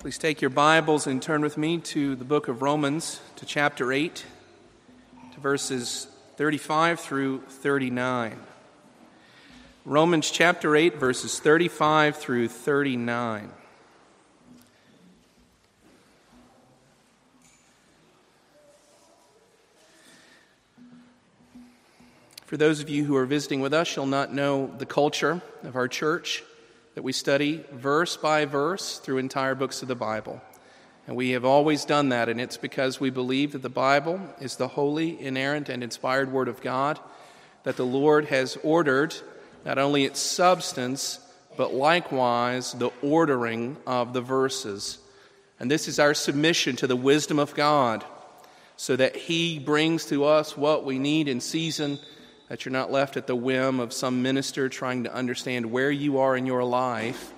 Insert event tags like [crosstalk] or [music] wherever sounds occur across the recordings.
Please take your Bibles and turn with me to the book of Romans, to chapter 8, to verses 35 through 39. Romans chapter 8, verses 35 through 39. For those of you who are visiting with us, you'll not know the culture of our church that we study verse by verse through entire books of the Bible. And we have always done that, and it's because we believe that the Bible is the holy, inerrant, and inspired Word of God, that the Lord has ordered not only its substance, but likewise the ordering of the verses. And this is our submission to the wisdom of God, so that He brings to us what we need in season that you're not left at the whim of some minister trying to understand where you are in your life,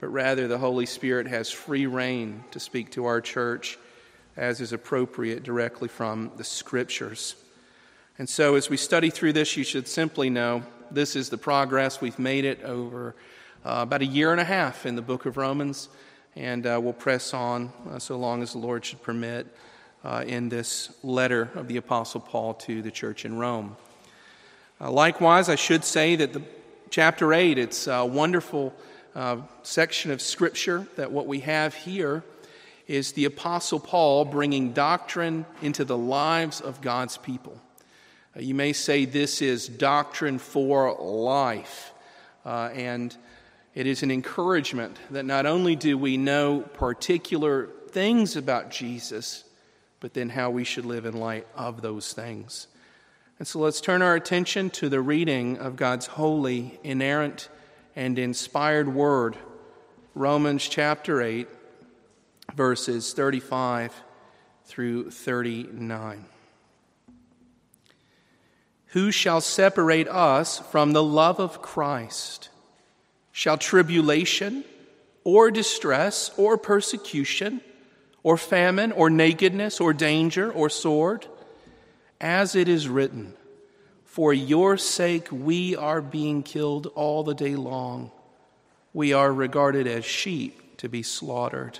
but rather the Holy Spirit has free rein to speak to our church as is appropriate directly from the Scriptures. And so, as we study through this, you should simply know this is the progress. We've made it over uh, about a year and a half in the book of Romans, and uh, we'll press on uh, so long as the Lord should permit uh, in this letter of the Apostle Paul to the church in Rome. Uh, likewise, I should say that the chapter 8, it's a wonderful uh, section of Scripture that what we have here is the Apostle Paul bringing doctrine into the lives of God's people. Uh, you may say this is doctrine for life. Uh, and it is an encouragement that not only do we know particular things about Jesus, but then how we should live in light of those things. And so let's turn our attention to the reading of God's holy, inerrant, and inspired word, Romans chapter 8, verses 35 through 39. Who shall separate us from the love of Christ? Shall tribulation, or distress, or persecution, or famine, or nakedness, or danger, or sword? as it is written, For your sake we are being killed all the day long. We are regarded as sheep to be slaughtered.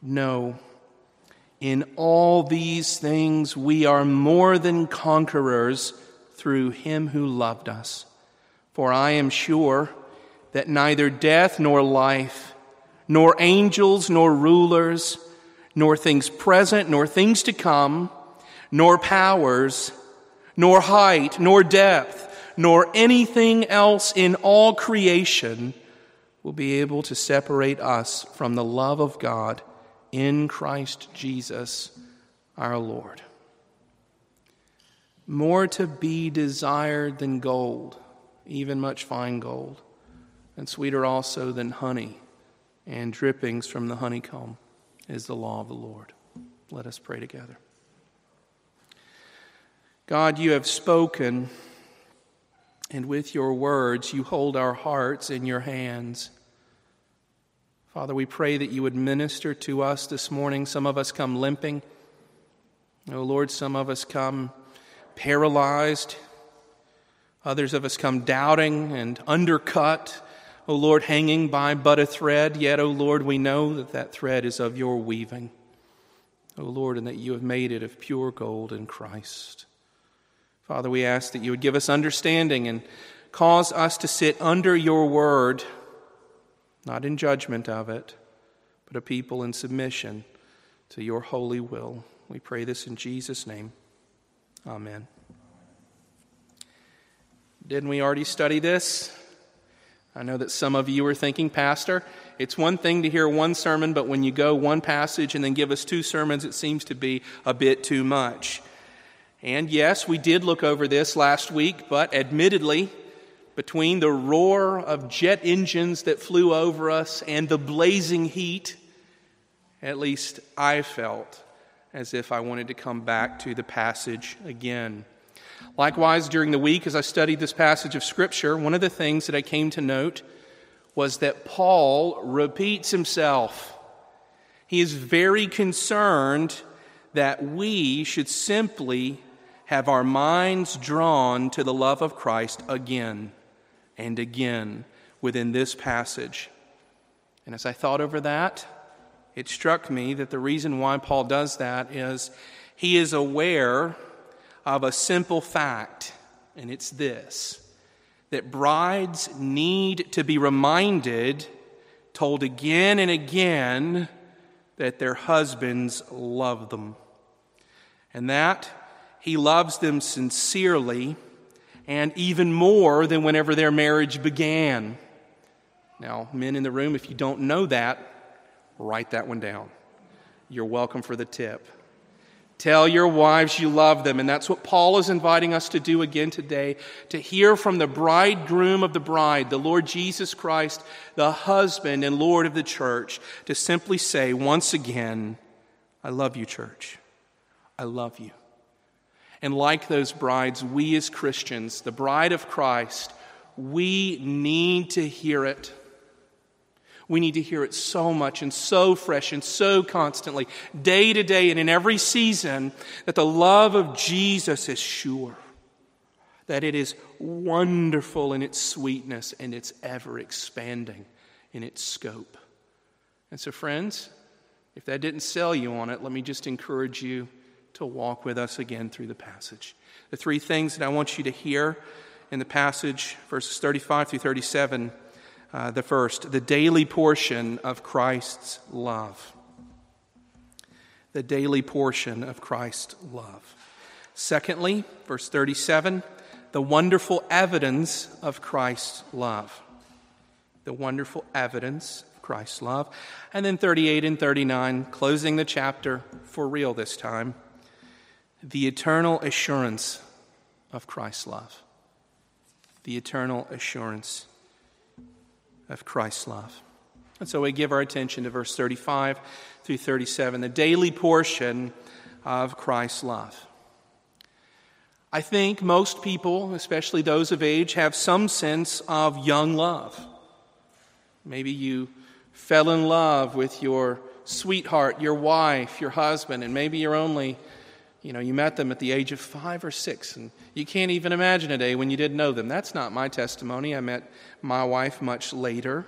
No, in all these things we are more than conquerors through him who loved us. For I am sure that neither death nor life, nor angels nor rulers, nor things present nor things to come, nor powers, nor height, nor depth, nor anything else in all creation will be able to separate us from the love of God in Christ Jesus our Lord. More to be desired than gold, even much fine gold, and sweeter also than honey and drippings from the honeycomb is the law of the Lord. Let us pray together. God, you have spoken, and with your words, you hold our hearts in your hands. Father, we pray that you would minister to us this morning. Some of us come limping. Oh Lord, some of us come paralyzed. Others of us come doubting and undercut. O Lord, hanging by but a thread. Yet, O Lord, we know that that thread is of your weaving. O Lord, and that you have made it of pure gold in Christ. Father, we ask that you would give us understanding and cause us to sit under your word, not in judgment of it, but a people in submission to your holy will. We pray this in Jesus' name. Amen. Didn't we already study this? I know that some of you are thinking, Pastor, it's one thing to hear one sermon, but when you go one passage and then give us two sermons, it seems to be a bit too much. And yes, we did look over this last week, but admittedly, between the roar of jet engines that flew over us and the blazing heat, at least I felt as if I wanted to come back to the passage again. Likewise, during the week, as I studied this passage of Scripture, one of the things that I came to note was that Paul repeats himself. He is very concerned that we should simply have our minds drawn to the love of Christ again and again within this passage. And as I thought over that, it struck me that the reason why Paul does that is he is aware of a simple fact, and it's this that brides need to be reminded, told again and again, that their husbands love them. And that he loves them sincerely and even more than whenever their marriage began. Now, men in the room, if you don't know that, write that one down. You're welcome for the tip. Tell your wives you love them. And that's what Paul is inviting us to do again today to hear from the bridegroom of the bride, the Lord Jesus Christ, the husband and Lord of the church, to simply say once again, I love you, church. I love you. And like those brides, we as Christians, the bride of Christ, we need to hear it. We need to hear it so much and so fresh and so constantly, day to day and in every season, that the love of Jesus is sure, that it is wonderful in its sweetness and it's ever expanding in its scope. And so, friends, if that didn't sell you on it, let me just encourage you to walk with us again through the passage. The three things that I want you to hear in the passage, verses 35 through 37 uh, the first, the daily portion of Christ's love. The daily portion of Christ's love. Secondly, verse 37, the wonderful evidence of Christ's love. The wonderful evidence of Christ's love. And then 38 and 39, closing the chapter for real this time, the eternal assurance of Christ's love. The eternal assurance of Christ's love. And so we give our attention to verse 35 through 37, the daily portion of Christ's love. I think most people, especially those of age, have some sense of young love. Maybe you fell in love with your sweetheart, your wife, your husband, and maybe you're only you know, you met them at the age of five or six, and you can't even imagine a day when you didn't know them. That's not my testimony. I met my wife much later.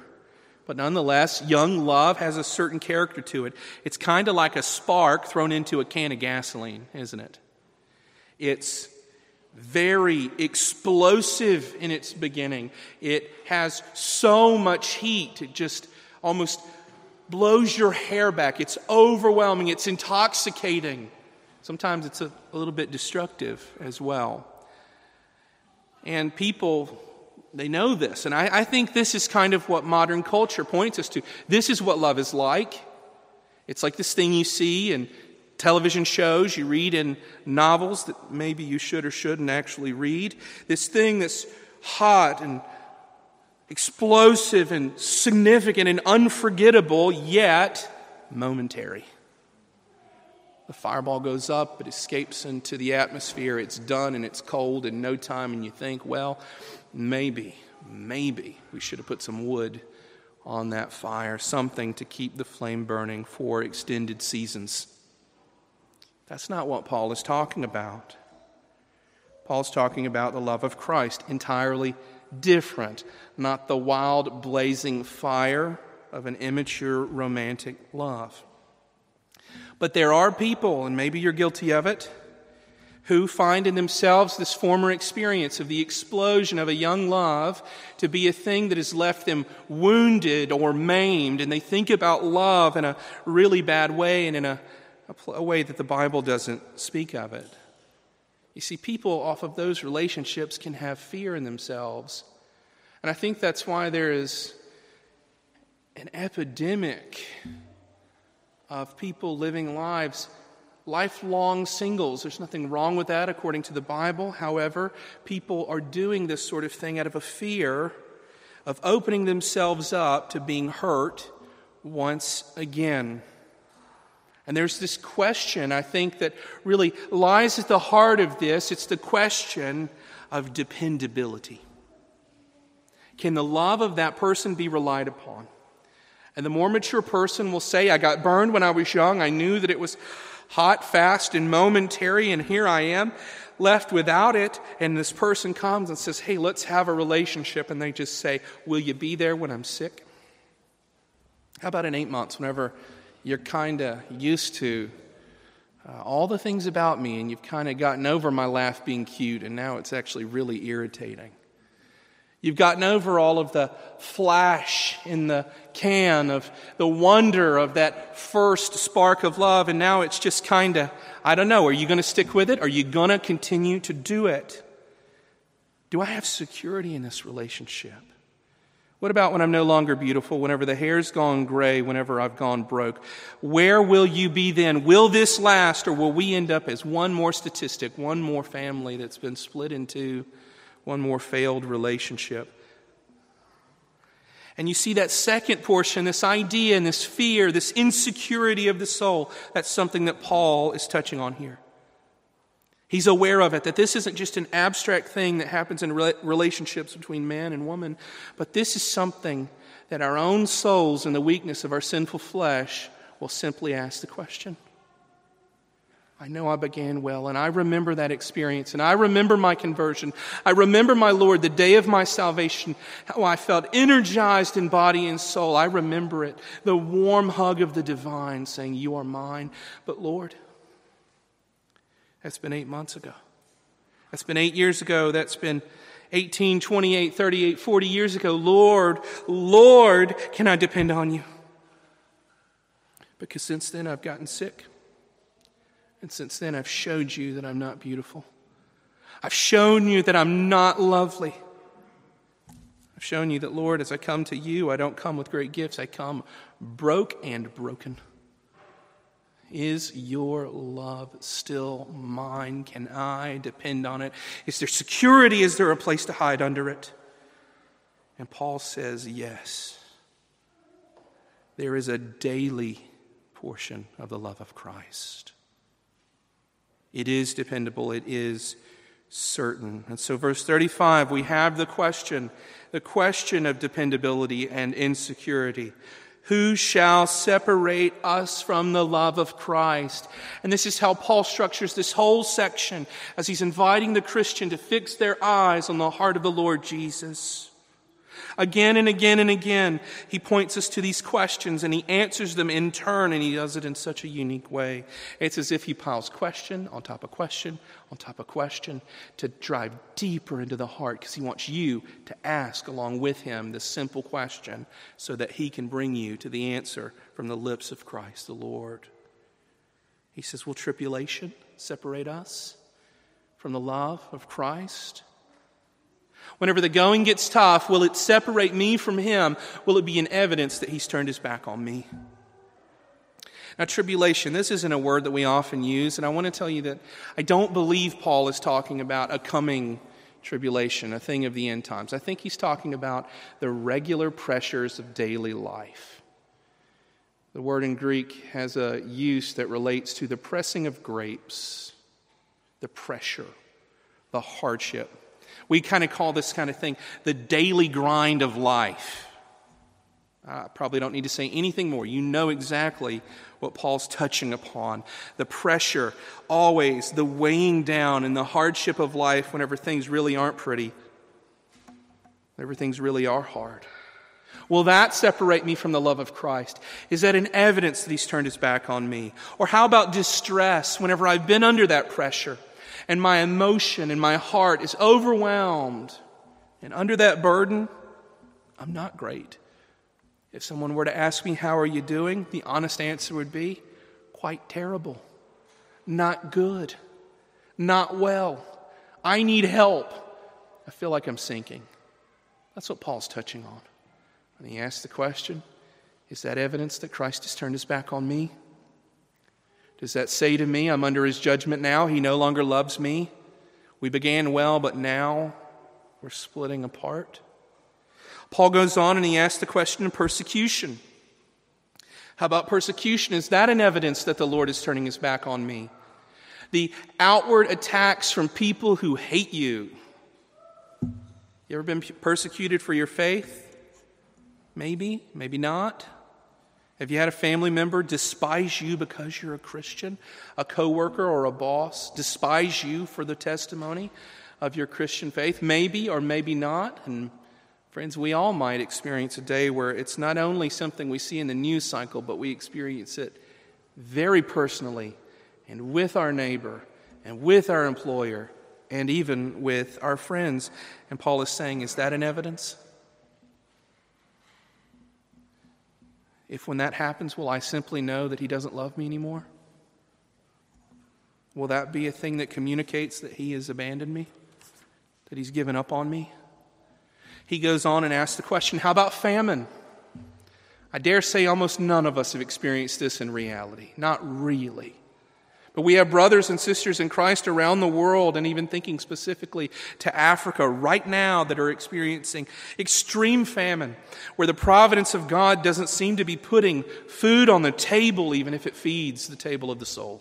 But nonetheless, young love has a certain character to it. It's kind of like a spark thrown into a can of gasoline, isn't it? It's very explosive in its beginning. It has so much heat, it just almost blows your hair back. It's overwhelming, it's intoxicating. Sometimes it's a, a little bit destructive as well. And people, they know this. And I, I think this is kind of what modern culture points us to. This is what love is like. It's like this thing you see in television shows, you read in novels that maybe you should or shouldn't actually read. This thing that's hot and explosive and significant and unforgettable, yet momentary. The fireball goes up, it escapes into the atmosphere, it's done, and it's cold in no time, and you think, well, maybe, maybe we should have put some wood on that fire, something to keep the flame burning for extended seasons. That's not what Paul is talking about. Paul's talking about the love of Christ, entirely different, not the wild, blazing fire of an immature romantic love. But there are people, and maybe you're guilty of it, who find in themselves this former experience of the explosion of a young love to be a thing that has left them wounded or maimed, and they think about love in a really bad way and in a, a, a way that the Bible doesn't speak of it. You see, people off of those relationships can have fear in themselves. And I think that's why there is an epidemic of people living lives, lifelong singles. There's nothing wrong with that according to the Bible. However, people are doing this sort of thing out of a fear of opening themselves up to being hurt once again. And there's this question, I think, that really lies at the heart of this. It's the question of dependability. Can the love of that person be relied upon? And the more mature person will say, I got burned when I was young. I knew that it was hot, fast, and momentary, and here I am left without it. And this person comes and says, Hey, let's have a relationship. And they just say, Will you be there when I'm sick? How about in eight months, whenever you're kind of used to uh, all the things about me, and you've kind of gotten over my laugh being cute, and now it's actually really irritating. You've gotten over all of the flash in the can of the wonder of that first spark of love, and now it's just kind of, I don't know, are you going to stick with it? Are you going to continue to do it? Do I have security in this relationship? What about when I'm no longer beautiful, whenever the hair's gone gray, whenever I've gone broke? Where will you be then? Will this last, or will we end up as one more statistic, one more family that's been split into, one more failed relationship? And you see that second portion, this idea and this fear, this insecurity of the soul, that's something that Paul is touching on here. He's aware of it, that this isn't just an abstract thing that happens in relationships between man and woman, but this is something that our own souls, in the weakness of our sinful flesh, will simply ask the question. I know I began well, and I remember that experience, and I remember my conversion. I remember, my Lord, the day of my salvation, how I felt energized in body and soul. I remember it, the warm hug of the divine saying, You are mine. But, Lord, that's been eight months ago. That's been eight years ago. That's been 18, 28, 38, 40 years ago. Lord, Lord, can I depend on you? Because since then I've gotten sick. And since then I've showed you that I'm not beautiful. I've shown you that I'm not lovely. I've shown you that, Lord, as I come to you, I don't come with great gifts. I come broke and broken. Is your love still mine? Can I depend on it? Is there security? Is there a place to hide under it? And Paul says, yes. There is a daily portion of the love of Christ. It is dependable, it is certain. And so, verse 35, we have the question the question of dependability and insecurity. Who shall separate us from the love of Christ? And this is how Paul structures this whole section as he's inviting the Christian to fix their eyes on the heart of the Lord Jesus. Again and again and again, he points us to these questions and he answers them in turn, and he does it in such a unique way. It's as if he piles question on top of question on top of question to drive deeper into the heart because he wants you to ask along with him this simple question so that he can bring you to the answer from the lips of Christ the Lord. He says, Will tribulation separate us from the love of Christ? Whenever the going gets tough, will it separate me from him? Will it be an evidence that he's turned his back on me? Now, tribulation, this isn't a word that we often use, and I want to tell you that I don't believe Paul is talking about a coming tribulation, a thing of the end times. I think he's talking about the regular pressures of daily life. The word in Greek has a use that relates to the pressing of grapes, the pressure, the hardship. We kind of call this kind of thing the daily grind of life. I probably don't need to say anything more. You know exactly what Paul's touching upon. The pressure, always, the weighing down and the hardship of life whenever things really aren't pretty, whenever things really are hard. Will that separate me from the love of Christ? Is that an evidence that he's turned his back on me? Or how about distress whenever I've been under that pressure? And my emotion and my heart is overwhelmed. And under that burden, I'm not great. If someone were to ask me, How are you doing? the honest answer would be, Quite terrible. Not good. Not well. I need help. I feel like I'm sinking. That's what Paul's touching on. And he asks the question Is that evidence that Christ has turned his back on me? Does that say to me, I'm under his judgment now? He no longer loves me? We began well, but now we're splitting apart? Paul goes on and he asks the question of persecution. How about persecution? Is that an evidence that the Lord is turning his back on me? The outward attacks from people who hate you. You ever been persecuted for your faith? Maybe, maybe not. Have you had a family member despise you because you're a Christian? A coworker or a boss despise you for the testimony of your Christian faith? Maybe or maybe not. And Friends, we all might experience a day where it's not only something we see in the news cycle, but we experience it very personally and with our neighbor and with our employer and even with our friends. And Paul is saying, is that an evidence? If when that happens, will I simply know that he doesn't love me anymore? Will that be a thing that communicates that he has abandoned me? That he's given up on me? he goes on and asks the question how about famine? I dare say almost none of us have experienced this in reality. Not really. But we have brothers and sisters in Christ around the world, and even thinking specifically to Africa right now, that are experiencing extreme famine, where the providence of God doesn't seem to be putting food on the table, even if it feeds the table of the soul.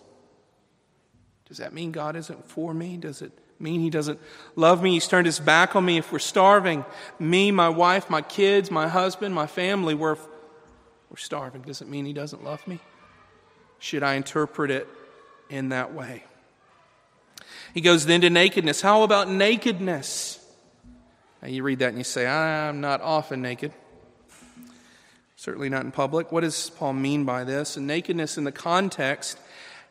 Does that mean God isn't for me? Does it mean he doesn't love me. He's turned his back on me. If we're starving, me, my wife, my kids, my husband, my family, we're, we're starving. Does it mean he doesn't love me? Should I interpret it in that way? He goes then to nakedness. How about nakedness? Now you read that and you say, I'm not often naked. Certainly not in public. What does Paul mean by this? And nakedness in the context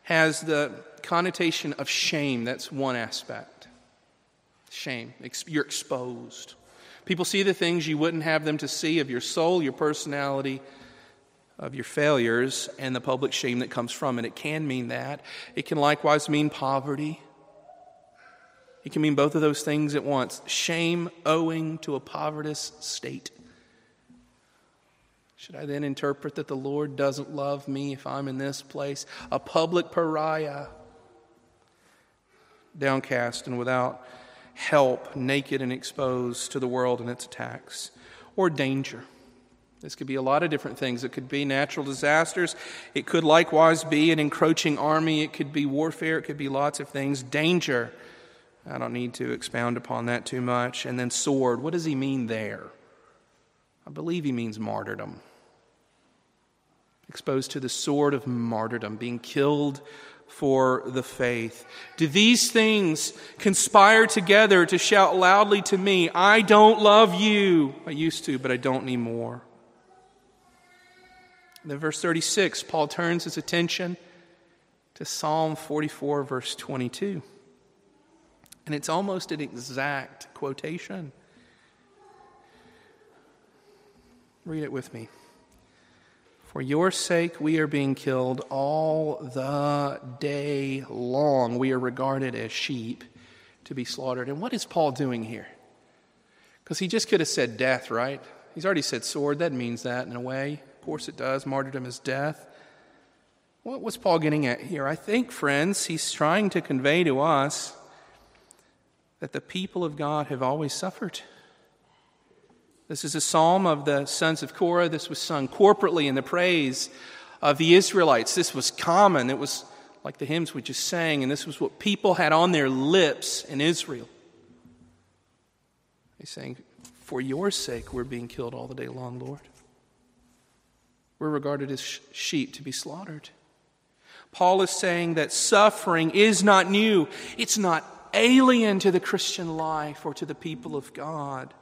has the connotation of shame. That's one aspect. Shame. You're exposed. People see the things you wouldn't have them to see of your soul, your personality, of your failures, and the public shame that comes from it. It can mean that. It can likewise mean poverty. It can mean both of those things at once. Shame owing to a povertous state. Should I then interpret that the Lord doesn't love me if I'm in this place? A public pariah, downcast and without help, naked and exposed to the world and its attacks, or danger. This could be a lot of different things. It could be natural disasters. It could likewise be an encroaching army. It could be warfare. It could be lots of things. Danger. I don't need to expound upon that too much. And then sword. What does he mean there? I believe he means martyrdom. Exposed to the sword of martyrdom, being killed for the faith. Do these things conspire together to shout loudly to me, I don't love you? I used to, but I don't anymore. Then, verse 36, Paul turns his attention to Psalm 44, verse 22. And it's almost an exact quotation. Read it with me. For your sake, we are being killed all the day long. We are regarded as sheep to be slaughtered. And what is Paul doing here? Because he just could have said death, right? He's already said sword. That means that in a way. Course it does. Martyrdom is death. What was Paul getting at here? I think, friends, he's trying to convey to us that the people of God have always suffered. This is a psalm of the sons of Korah. This was sung corporately in the praise of the Israelites. This was common. It was like the hymns we just sang, and this was what people had on their lips in Israel. He's saying, For your sake, we're being killed all the day long, Lord. We're regarded as sheep to be slaughtered. Paul is saying that suffering is not new, it's not alien to the Christian life or to the people of God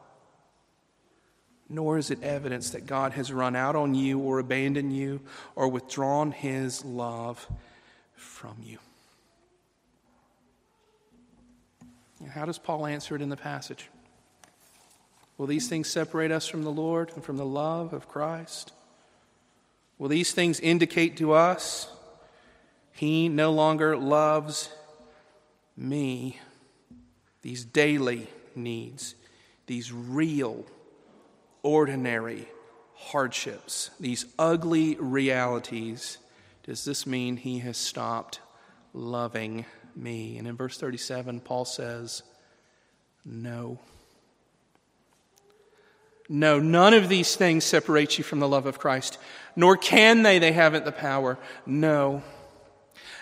nor is it evidence that God has run out on you or abandoned you or withdrawn his love from you. How does Paul answer it in the passage? Will these things separate us from the Lord and from the love of Christ? Will these things indicate to us he no longer loves me? These daily needs, these real ordinary hardships, these ugly realities, does this mean he has stopped loving me? And in verse 37, Paul says, No. No, none of these things separate you from the love of Christ, nor can they. They haven't the power. No.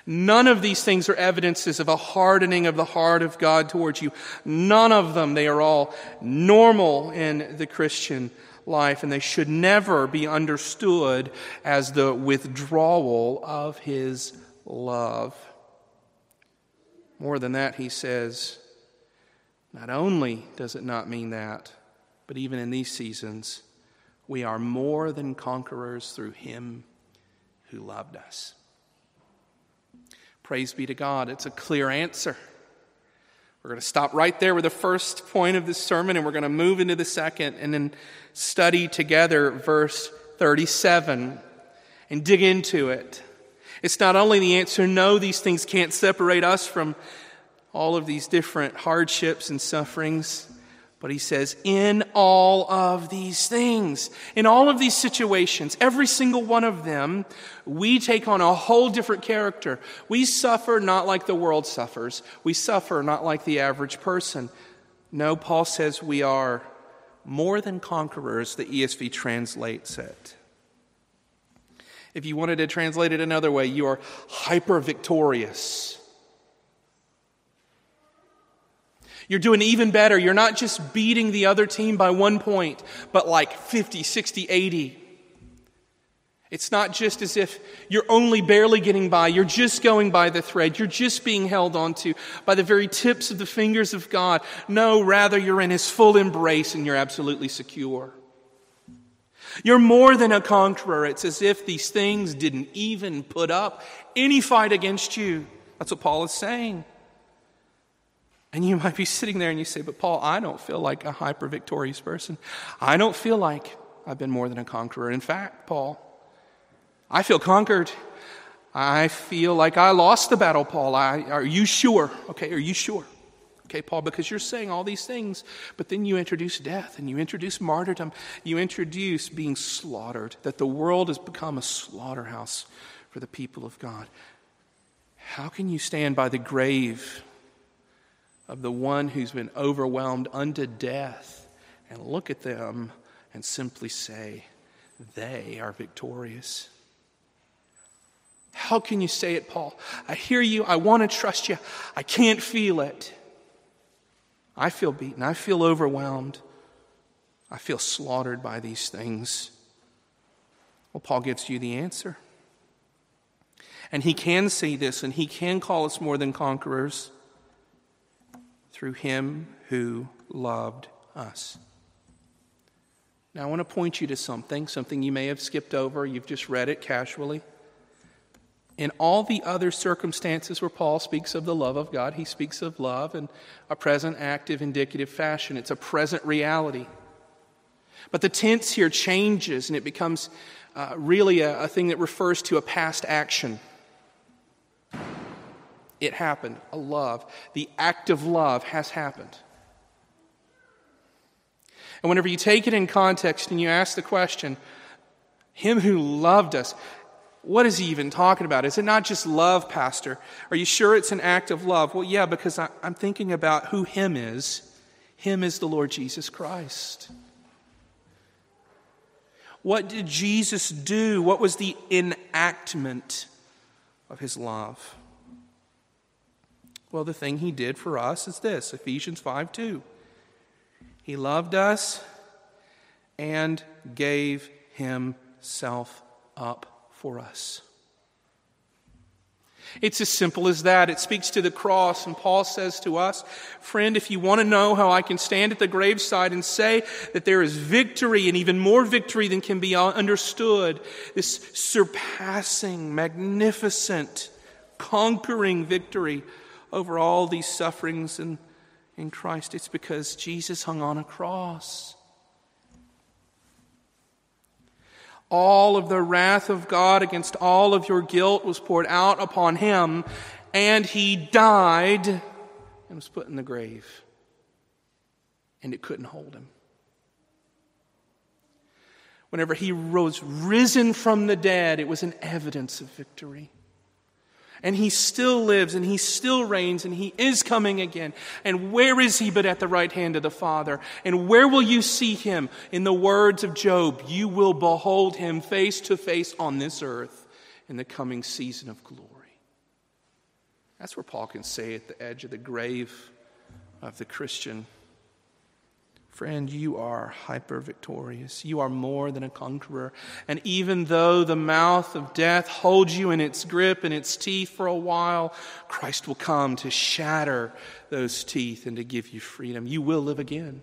None of these things are evidences of a hardening of the heart of God towards you. None of them. They are all normal in the Christian life, and they should never be understood as the withdrawal of His love. More than that, he says, not only does it not mean that, But even in these seasons, we are more than conquerors through him who loved us. Praise be to God. It's a clear answer. We're going to stop right there with the first point of this sermon, and we're going to move into the second and then study together verse 37 and dig into it. It's not only the answer, no, these things can't separate us from all of these different hardships and sufferings. But he says, in all of these things, in all of these situations, every single one of them, we take on a whole different character. We suffer not like the world suffers. We suffer not like the average person. No, Paul says we are more than conquerors, the ESV translates it. If you wanted to translate it another way, you are hyper victorious. You're doing even better. You're not just beating the other team by one point, but like 50, 60, 80. It's not just as if you're only barely getting by. You're just going by the thread. You're just being held onto by the very tips of the fingers of God. No, rather, you're in His full embrace and you're absolutely secure. You're more than a conqueror. It's as if these things didn't even put up any fight against you. That's what Paul is saying. And you might be sitting there and you say, But Paul, I don't feel like a hyper victorious person. I don't feel like I've been more than a conqueror. In fact, Paul, I feel conquered. I feel like I lost the battle, Paul. I, are you sure? Okay, are you sure? Okay, Paul, because you're saying all these things, but then you introduce death and you introduce martyrdom. You introduce being slaughtered, that the world has become a slaughterhouse for the people of God. How can you stand by the grave of the one who's been overwhelmed unto death and look at them and simply say, they are victorious. How can you say it, Paul? I hear you. I want to trust you. I can't feel it. I feel beaten. I feel overwhelmed. I feel slaughtered by these things. Well, Paul gives you the answer. And he can say this, and he can call us more than conquerors through him who loved us. Now, I want to point you to something, something you may have skipped over. You've just read it casually. In all the other circumstances where Paul speaks of the love of God, he speaks of love in a present, active, indicative fashion. It's a present reality. But the tense here changes and it becomes uh, really a, a thing that refers to a past action. It happened. A love. The act of love has happened. And whenever you take it in context and you ask the question, Him who loved us, what is he even talking about? Is it not just love, Pastor? Are you sure it's an act of love? Well, yeah, because I, am thinking about who Him is. Him is the Lord Jesus Christ. What did Jesus do? What was the enactment of His love? Well, the thing he did for us is this Ephesians 5 2. He loved us and gave himself up for us. It's as simple as that. It speaks to the cross, and Paul says to us, Friend, if you want to know how I can stand at the graveside and say that there is victory and even more victory than can be understood, this surpassing, magnificent, conquering victory over all these sufferings in, in Christ, it's because Jesus hung on a cross. All of the wrath of God against all of your guilt was poured out upon him, and he died and was put in the grave. And it couldn't hold him. Whenever he rose risen from the dead, it was an evidence of victory and he still lives and he still reigns and he is coming again. And where is he but at the right hand of the Father? And where will you see him? In the words of Job, you will behold him face to face on this earth in the coming season of glory. That's where Paul can say at the edge of the grave of the Christian Friend, you are hyper victorious. You are more than a conqueror. And even though the mouth of death holds you in its grip and its teeth for a while, Christ will come to shatter those teeth and to give you freedom. You will live again.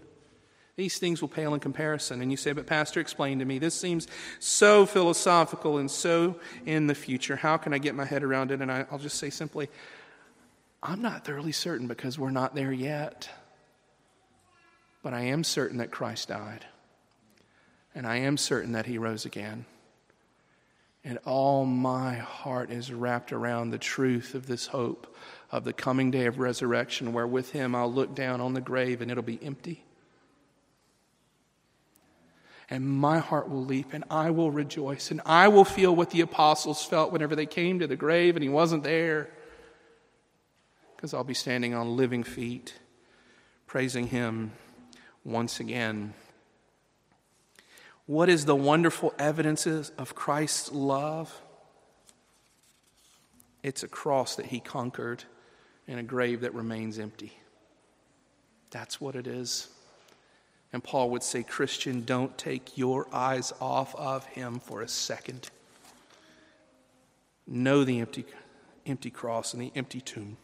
These things will pale in comparison. And you say, But, Pastor, explain to me. This seems so philosophical and so in the future. How can I get my head around it? And I, will just say simply, I'm not thoroughly certain because we're not there yet. But I am certain that Christ died. And I am certain that he rose again. And all my heart is wrapped around the truth of this hope of the coming day of resurrection, where with him I'll look down on the grave and it'll be empty. And my heart will leap and I will rejoice and I will feel what the apostles felt whenever they came to the grave and he wasn't there. Because I'll be standing on living feet, praising him once again. What is the wonderful evidences of Christ's love? It's a cross that he conquered and a grave that remains empty. That's what it is. And Paul would say, Christian, don't take your eyes off of him for a second. Know the empty, empty cross and the empty tomb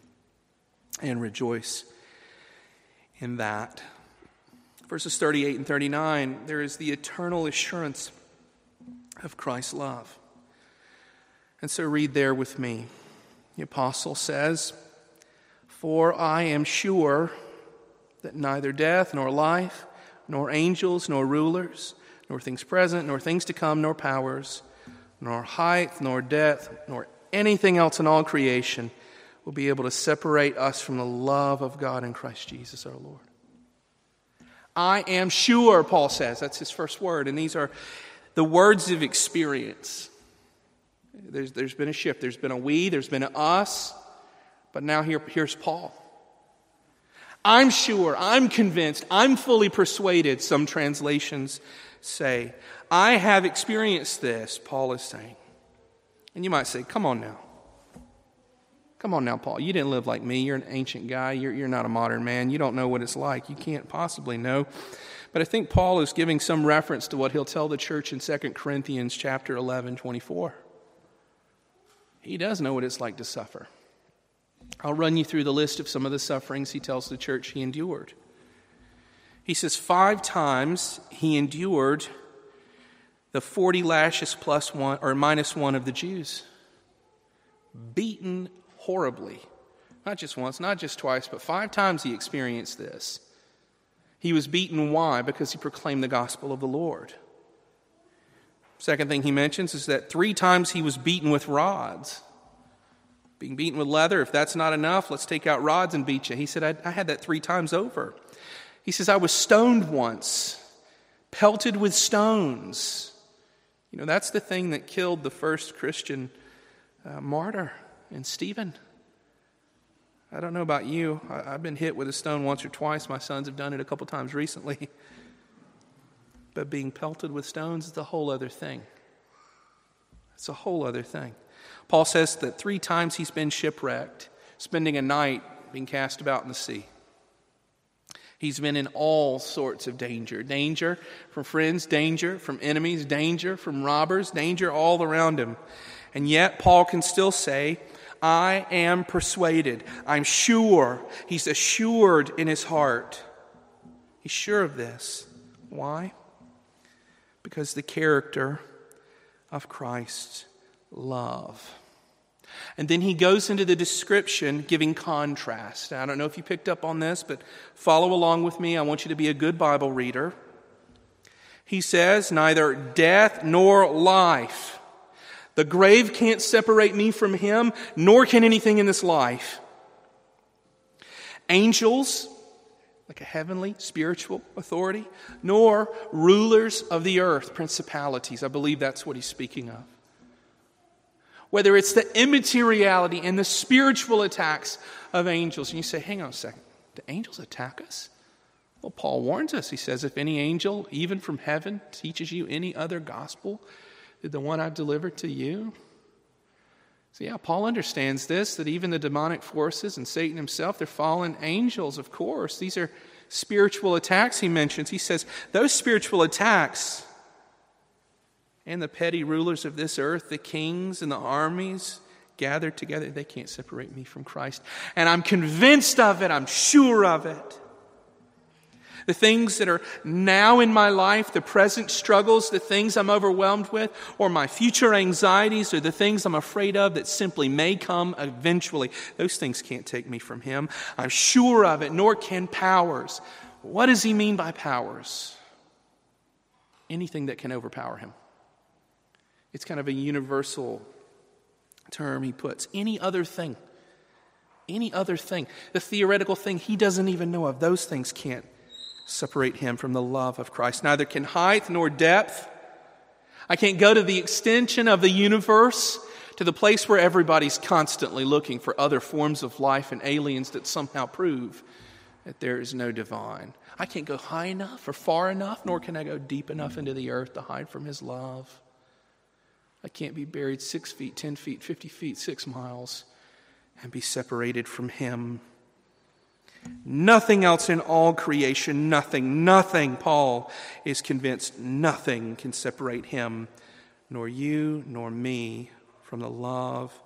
and rejoice in that. Verses 38 and 39, there is the eternal assurance of Christ's love. And so read there with me. The apostle says, For I am sure that neither death nor life, nor angels, nor rulers, nor things present, nor things to come, nor powers, nor height, nor depth, nor anything else in all creation will be able to separate us from the love of God in Christ Jesus our Lord. I am sure, Paul says. That's his first word. And these are the words of experience. There's, there's been a shift. There's been a we, there's been an us, but now here, here's Paul. I'm sure, I'm convinced, I'm fully persuaded, some translations say. I have experienced this, Paul is saying. And you might say, come on now. Come on now, Paul. You didn't live like me. You're an ancient guy. You're, you're not a modern man. You don't know what it's like. You can't possibly know. But I think Paul is giving some reference to what he'll tell the church in 2 Corinthians chapter 11, 24. He does know what it's like to suffer. I'll run you through the list of some of the sufferings he tells the church he endured. He says, Five times he endured the 40 lashes plus one or minus one of the Jews, beaten horribly. Not just once, not just twice, but five times he experienced this. He was beaten. Why? Because he proclaimed the gospel of the Lord. Second thing he mentions is that three times he was beaten with rods. Being beaten with leather, if that's not enough, let's take out rods and beat you. He said, I, I had that three times over. He says, I was stoned once, pelted with stones. You know, that's the thing that killed the first Christian uh, martyr and Stephen. I don't know about you. I, have been hit with a stone once or twice. My sons have done it a couple times recently. [laughs] But being pelted with stones is a whole other thing. It's a whole other thing. Paul says that three times he's been shipwrecked, spending a night being cast about in the sea. He's been in all sorts of danger danger from friends, danger from enemies, danger from robbers, danger all around him. And yet, Paul can still say, I am persuaded. I'm sure. He's assured in his heart. He's sure of this. Why? Because the character of Christ's love. And then he goes into the description giving contrast. I don't know if you picked up on this, but follow along with me. I want you to be a good Bible reader. He says, Neither death nor life the grave can't separate me from him, nor can anything in this life. Angels, like a heavenly spiritual authority, nor rulers of the earth, principalities. I believe that's what he's speaking of. Whether it's the immateriality and the spiritual attacks of angels. And you say, hang on a second, do angels attack us? Well, Paul warns us. He says, if any angel, even from heaven, teaches you any other gospel did the one I've delivered to you? So, yeah, Paul understands this that even the demonic forces and Satan himself, they're fallen angels, of course. These are spiritual attacks he mentions. He says, those spiritual attacks and the petty rulers of this earth, the kings and the armies gathered together, they can't separate me from Christ. And I'm convinced of it, I'm sure of it. The things that are now in my life, the present struggles, the things I'm overwhelmed with, or my future anxieties, or the things I'm afraid of that simply may come eventually, those things can't take me from Him. I'm sure of it, nor can powers. What does He mean by powers? Anything that can overpower Him. It's kind of a universal term He puts. Any other thing. Any other thing. The theoretical thing He doesn't even know of, those things can't separate him from the love of Christ. Neither can height nor depth. I can't go to the extension of the universe, to the place where everybody's constantly looking for other forms of life and aliens that somehow prove that there is no divine. I can't go high enough or far enough, nor can I go deep enough into the earth to hide from his love. I can't be buried six feet, ten feet, fifty feet, six miles, and be separated from him. Nothing else in all creation, nothing, nothing, Paul is convinced, nothing can separate him, nor you, nor me, from the love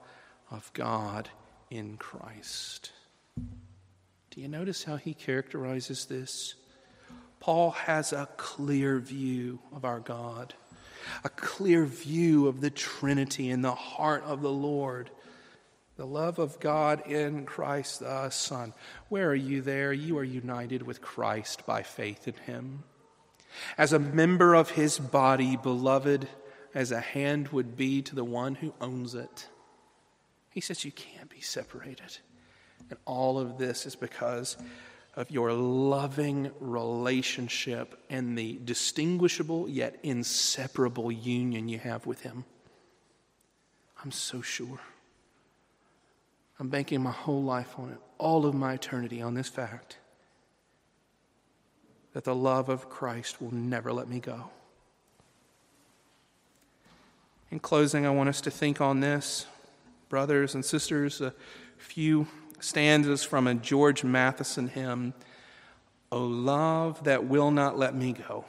of God in Christ. Do you notice how he characterizes this? Paul has a clear view of our God, a clear view of the Trinity in the heart of the Lord. The love of God in Christ the Son. Where are you there? You are united with Christ by faith in Him. As a member of His body, beloved, as a hand would be to the one who owns it. He says you can't be separated. And all of this is because of your loving relationship and the distinguishable yet inseparable union you have with Him. I'm so sure. I'm banking my whole life on it, all of my eternity on this fact that the love of Christ will never let me go. In closing, I want us to think on this, brothers and sisters, a few stanzas from a George Matheson hymn. O love that will not let me go,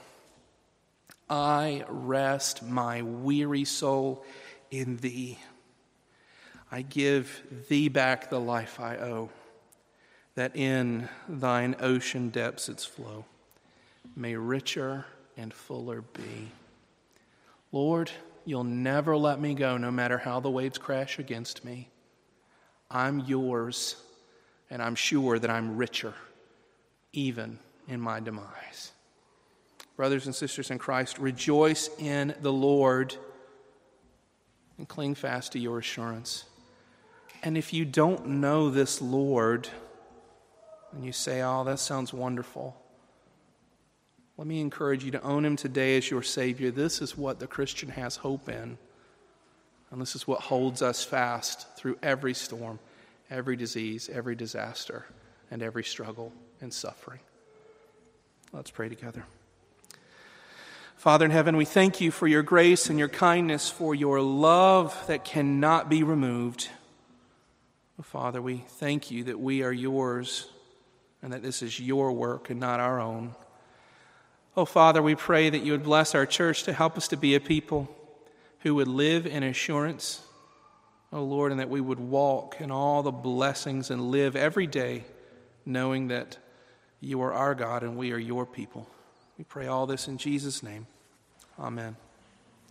I rest my weary soul in thee. I give thee back the life I owe, that in thine ocean depths its flow may richer and fuller be. Lord, you'll never let me go, no matter how the waves crash against me. I'm yours, and I'm sure that I'm richer, even in my demise. Brothers and sisters in Christ, rejoice in the Lord and cling fast to your assurance. And if you don't know this Lord, and you say, Oh, that sounds wonderful, let me encourage you to own him today as your Savior. This is what the Christian has hope in. And this is what holds us fast through every storm, every disease, every disaster, and every struggle and suffering. Let's pray together. Father in heaven, we thank you for your grace and your kindness, for your love that cannot be removed. Father, we thank you that we are yours and that this is your work and not our own. Oh, Father, we pray that you would bless our church to help us to be a people who would live in assurance, oh Lord, and that we would walk in all the blessings and live every day knowing that you are our God and we are your people. We pray all this in Jesus' name. Amen.